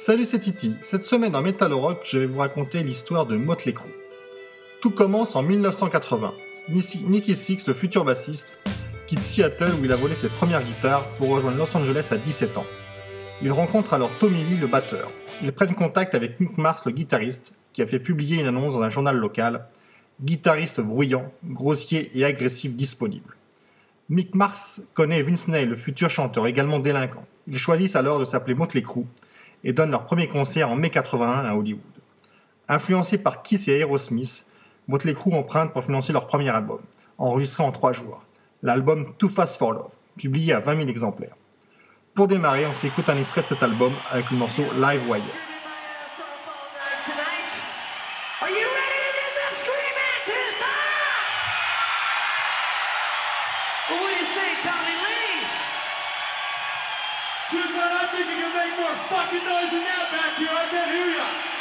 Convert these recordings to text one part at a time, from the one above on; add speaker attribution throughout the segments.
Speaker 1: Salut, c'est Titi. Cette semaine dans Metal Rock, je vais vous raconter l'histoire de Motley Crue. Tout commence en 1980. Nicky Six, le futur bassiste, quitte Seattle où il a volé ses premières guitares pour rejoindre Los Angeles à 17 ans. Il rencontre alors Tommy Lee, le batteur. Ils prennent contact avec Mick Mars, le guitariste, qui a fait publier une annonce dans un journal local. Guitariste bruyant, grossier et agressif disponible. Mick Mars connaît Vince Neil, le futur chanteur également délinquant. Ils choisissent alors de s'appeler Motley Crue et donnent leur premier concert en mai 81 à Hollywood. Influencés par Kiss et Aerosmith, Motley Crue empruntent pour financer leur premier album, enregistré en trois jours, l'album Too Fast for Love, publié à 20 000 exemplaires. Pour démarrer, on s'écoute un extrait de cet album avec le morceau Live Wire.
Speaker 2: Fucking noise in that back here. I can't hear ya.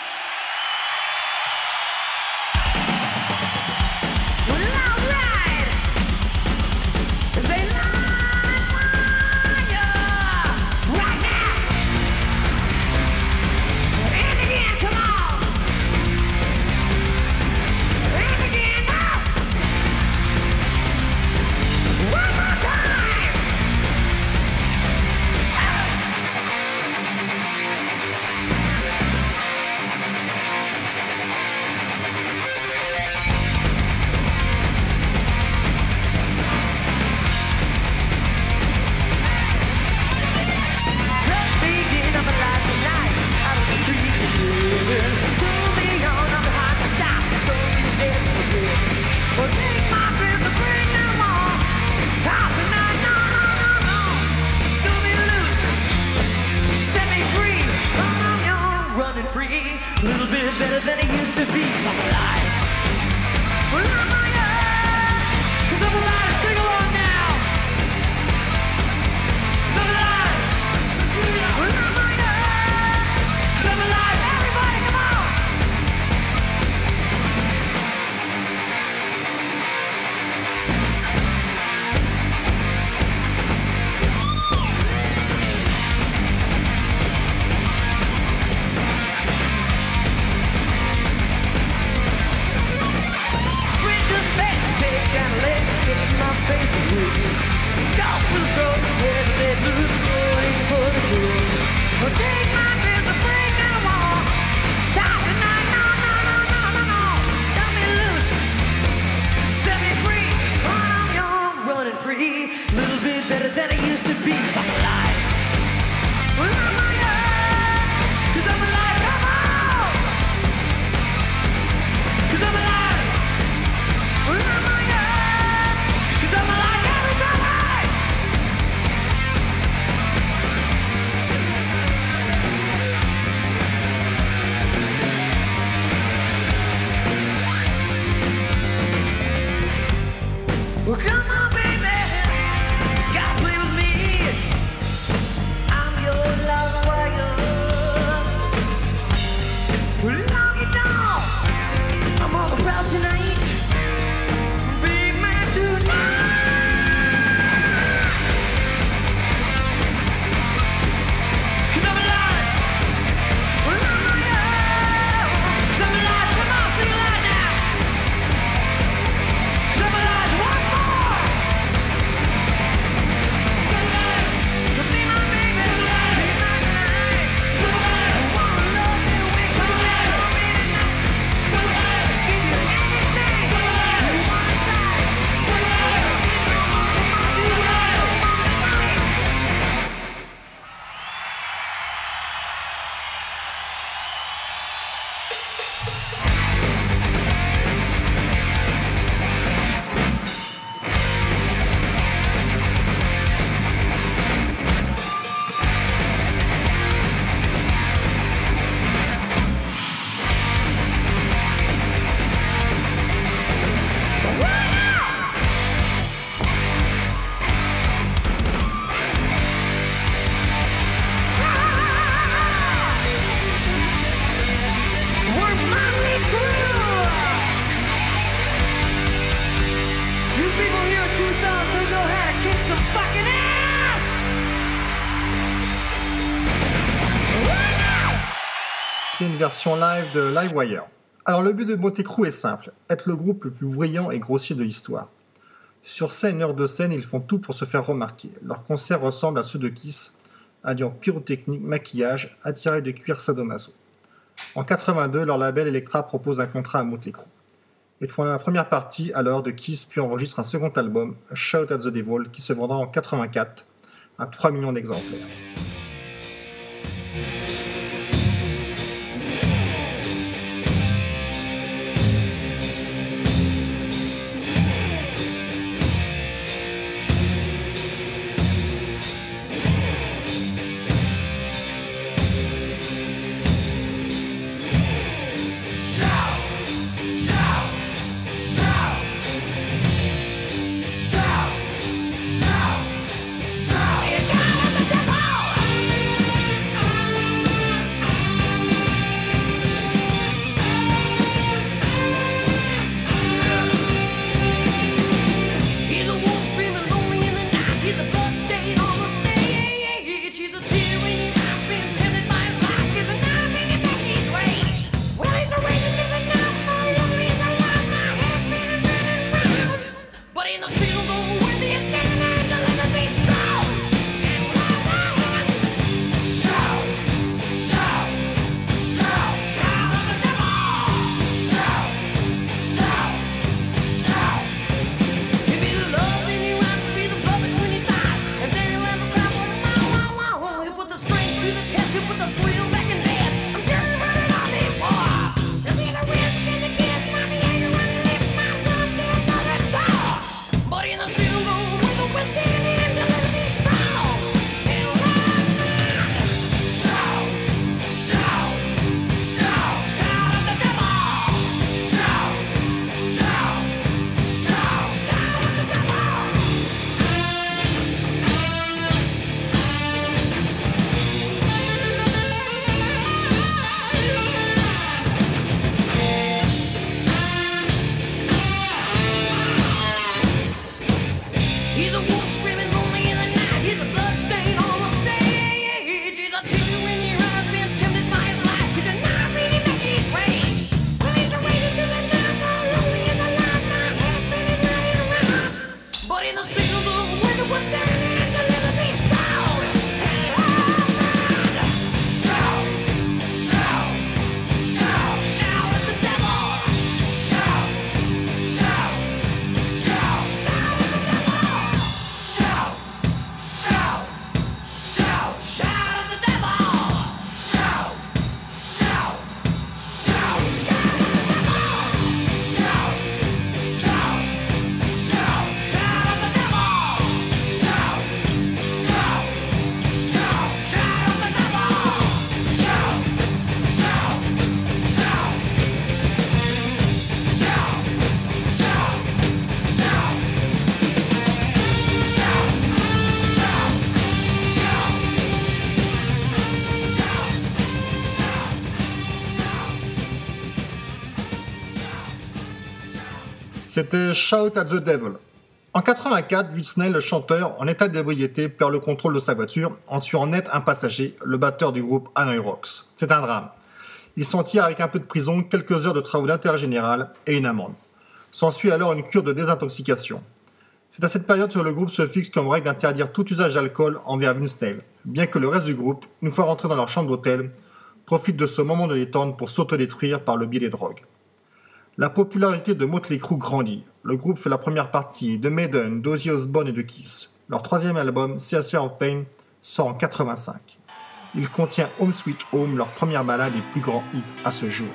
Speaker 2: Version live de Livewire. Alors le but de Crue est simple, être le groupe le plus brillant et grossier de l'histoire. Sur scène, heure de scène, ils font tout pour se faire remarquer. Leurs concerts ressemblent à ceux de Kiss, alliant pyrotechnique, maquillage, attirail de cuir sadomaso. En 82, leur label Elektra propose un contrat à Motley Crue. Ils font la première partie alors de Kiss puis enregistrent un second album, Shout at the Devil, qui se vendra en 84 à 3 millions d'exemplaires. C'était Shout at the Devil. En 84, Whitney, le chanteur, en état d'ébriété, perd le contrôle de sa voiture en tuant net un passager, le batteur du groupe Hanoi Rocks. C'est un drame. Il s'en tire avec un peu de prison, quelques heures de travaux d'intérêt général et une amende. S'ensuit alors une cure de désintoxication. C'est à cette période que le groupe se fixe comme règle d'interdire tout usage d'alcool envers Vince Neil, bien que le reste du groupe, une fois rentré dans leur chambre d'hôtel, profite de ce moment de détente pour s'autodétruire par le biais des drogues. La popularité de Motley Crue grandit. Le groupe fait la première partie de Maiden, d'Ozzy Osbourne et de Kiss. Leur troisième album, Theater of Pain, sort en 85. Il contient Home Sweet Home, leur première balade et plus grand hit à ce jour.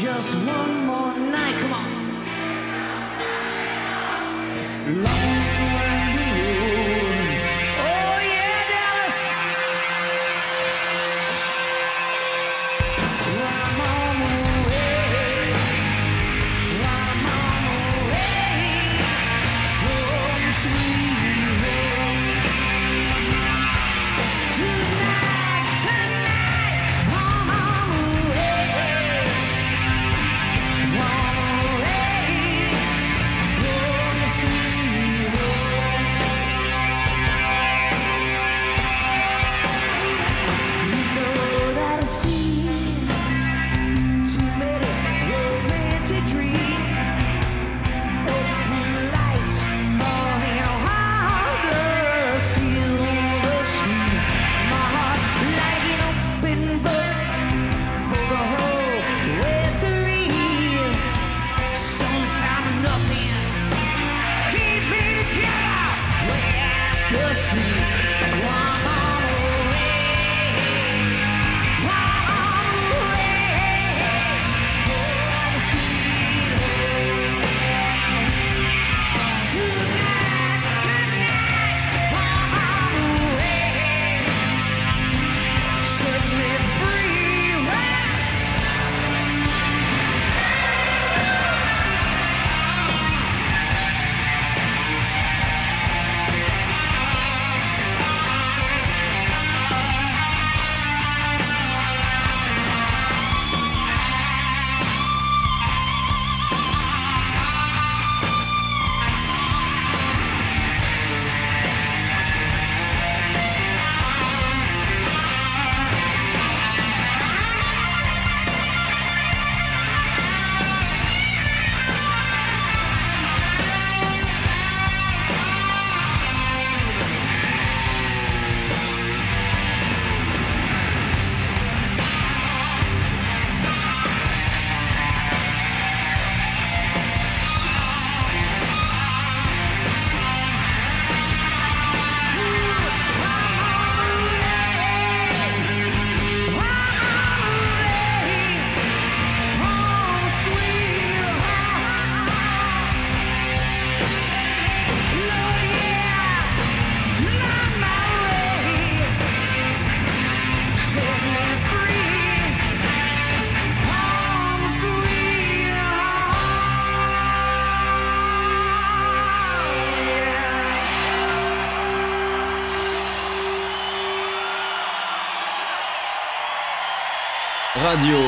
Speaker 3: Just
Speaker 2: one more night, come on. Long
Speaker 4: Radio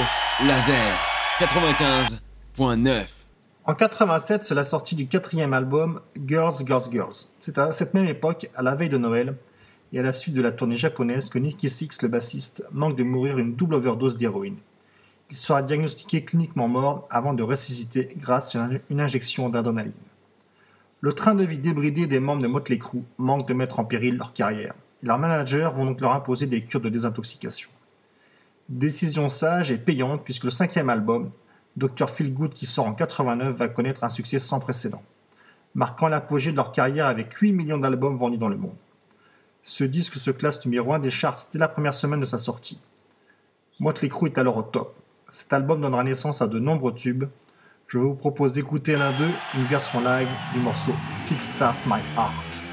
Speaker 4: Laser 95.9.
Speaker 1: En 87, c'est la sortie du quatrième album Girls, Girls, Girls. C'est à cette même époque, à la veille de Noël, et à la suite de la tournée japonaise, que Nicky Six, le bassiste, manque de mourir une double overdose d'héroïne. Il sera diagnostiqué cliniquement mort avant de ressusciter grâce à une injection d'adrénaline. Le train de vie débridé des membres de Motley Crue manque de mettre en péril leur carrière. Leurs managers vont donc leur imposer des cures de désintoxication. Décision sage et payante puisque le cinquième album, Dr. Feelgood qui sort en 89, va connaître un succès sans précédent, marquant l'apogée de leur carrière avec 8 millions d'albums vendus dans le monde. Ce disque se classe numéro 1 des charts dès la première semaine de sa sortie. Motley Crue est alors au top. Cet album donnera naissance à de nombreux tubes. Je vous propose d'écouter l'un d'eux, une version live du morceau Kickstart My Heart.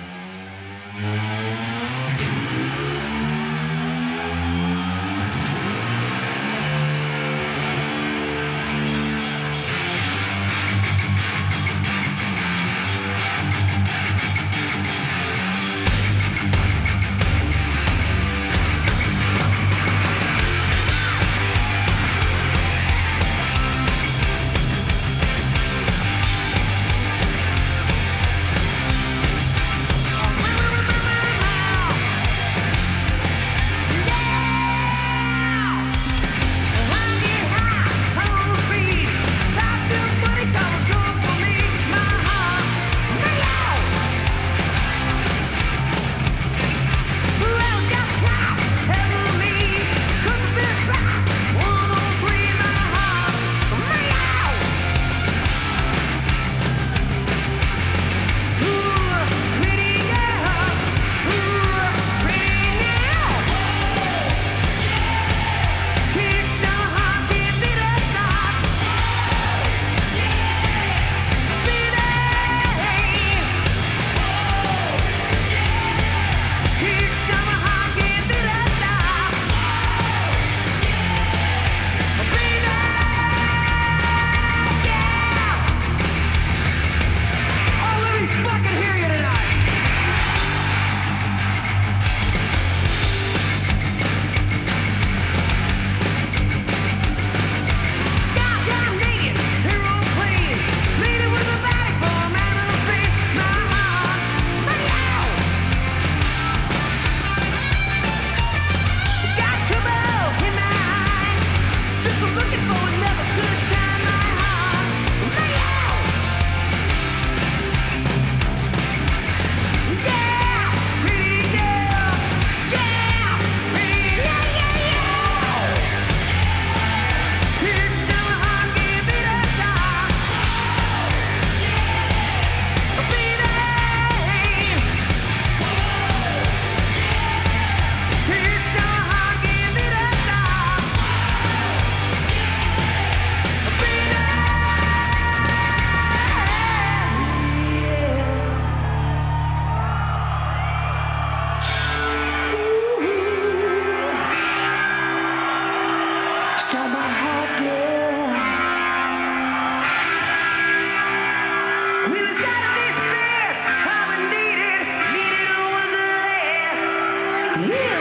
Speaker 2: Yeah.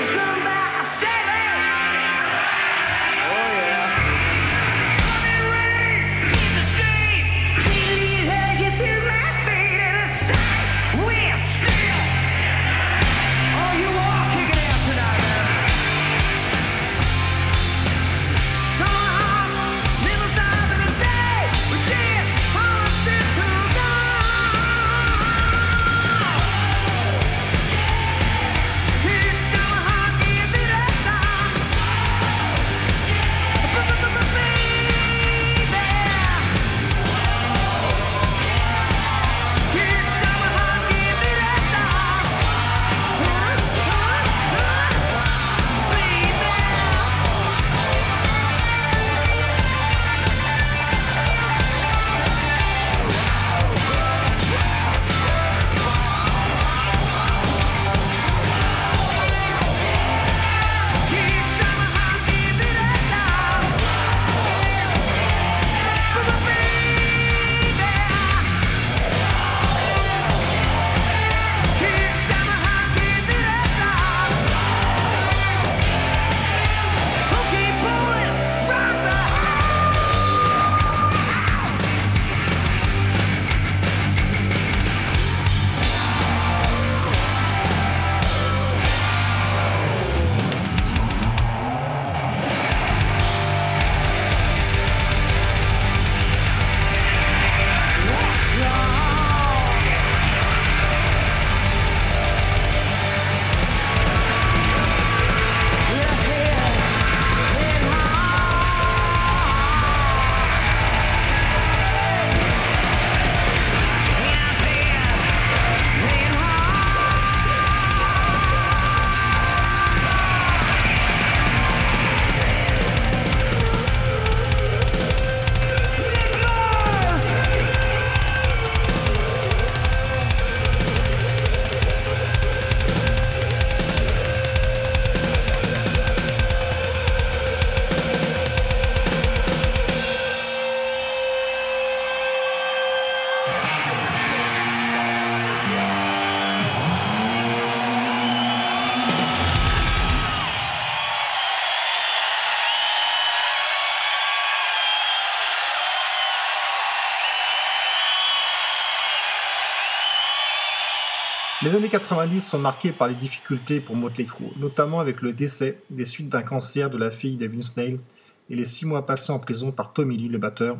Speaker 2: Années 90 sont marquées par les difficultés pour Motley Crue, notamment avec le décès des suites d'un cancer de la fille de Vince Neil et les six mois passés en prison par Tommy Lee, le batteur,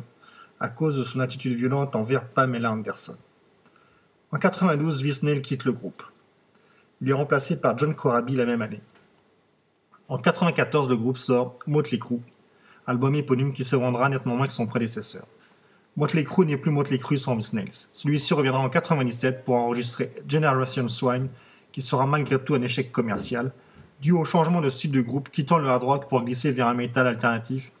Speaker 2: à cause de son attitude violente envers Pamela Anderson. En 92, Vince Neil quitte le groupe. Il est remplacé par John Corabi la même année. En 94, le groupe sort Motley Crue, album éponyme qui se vendra nettement moins que son prédécesseur. Motley Crue n'est plus Motley Crue sans Nails. Celui-ci reviendra en 97 pour enregistrer Generation Swine, qui sera malgré tout un échec commercial, dû au changement de style du groupe quittant le hard rock pour glisser vers un métal alternatif,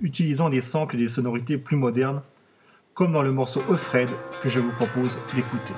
Speaker 2: utilisant des samples et des sonorités plus modernes, comme dans le morceau Afraid que je vous propose d'écouter.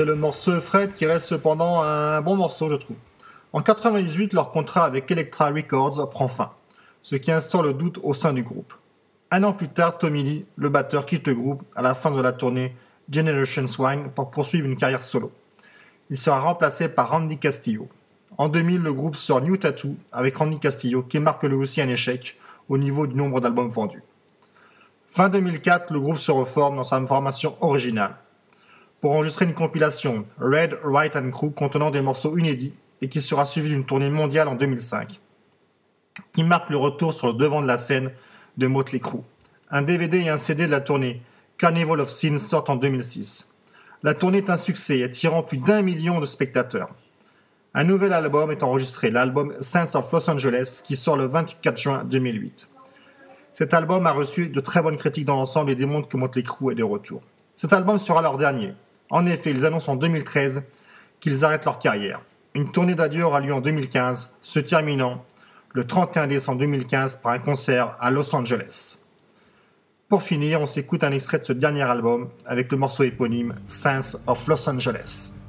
Speaker 2: C'est le morceau Fred qui reste cependant un bon morceau, je trouve. En 98, leur contrat avec Elektra Records prend fin, ce qui instaure le doute au sein du groupe. Un an plus tard, Tommy Lee, le batteur, quitte le groupe à la fin de la tournée Generation Swine pour poursuivre une carrière solo. Il sera remplacé par Randy Castillo.
Speaker 1: En 2000, le groupe sort New Tattoo avec Randy Castillo, qui marque lui aussi un échec au niveau du nombre d'albums vendus. Fin 2004, le groupe se reforme dans sa formation originale pour enregistrer une compilation Red, Right and Crew contenant des morceaux inédits et qui sera suivie d'une tournée mondiale en 2005, qui marque le retour sur le devant de la scène de Motley Crue. Un DVD et un CD de la tournée Carnival of Sins sortent en 2006. La tournée est un succès, attirant plus d'un million de spectateurs. Un nouvel album est enregistré, l'album Saints of Los Angeles, qui sort le 24 juin 2008. Cet album a reçu de très bonnes critiques dans l'ensemble et démontre que Motley Crue est de retour. Cet album sera leur dernier. En effet, ils annoncent en 2013 qu'ils arrêtent leur carrière. Une tournée d'adieu aura lieu en 2015, se terminant le 31 décembre 2015 par un concert à Los Angeles. Pour finir, on s'écoute un extrait de ce dernier album avec le morceau éponyme Saints of Los Angeles.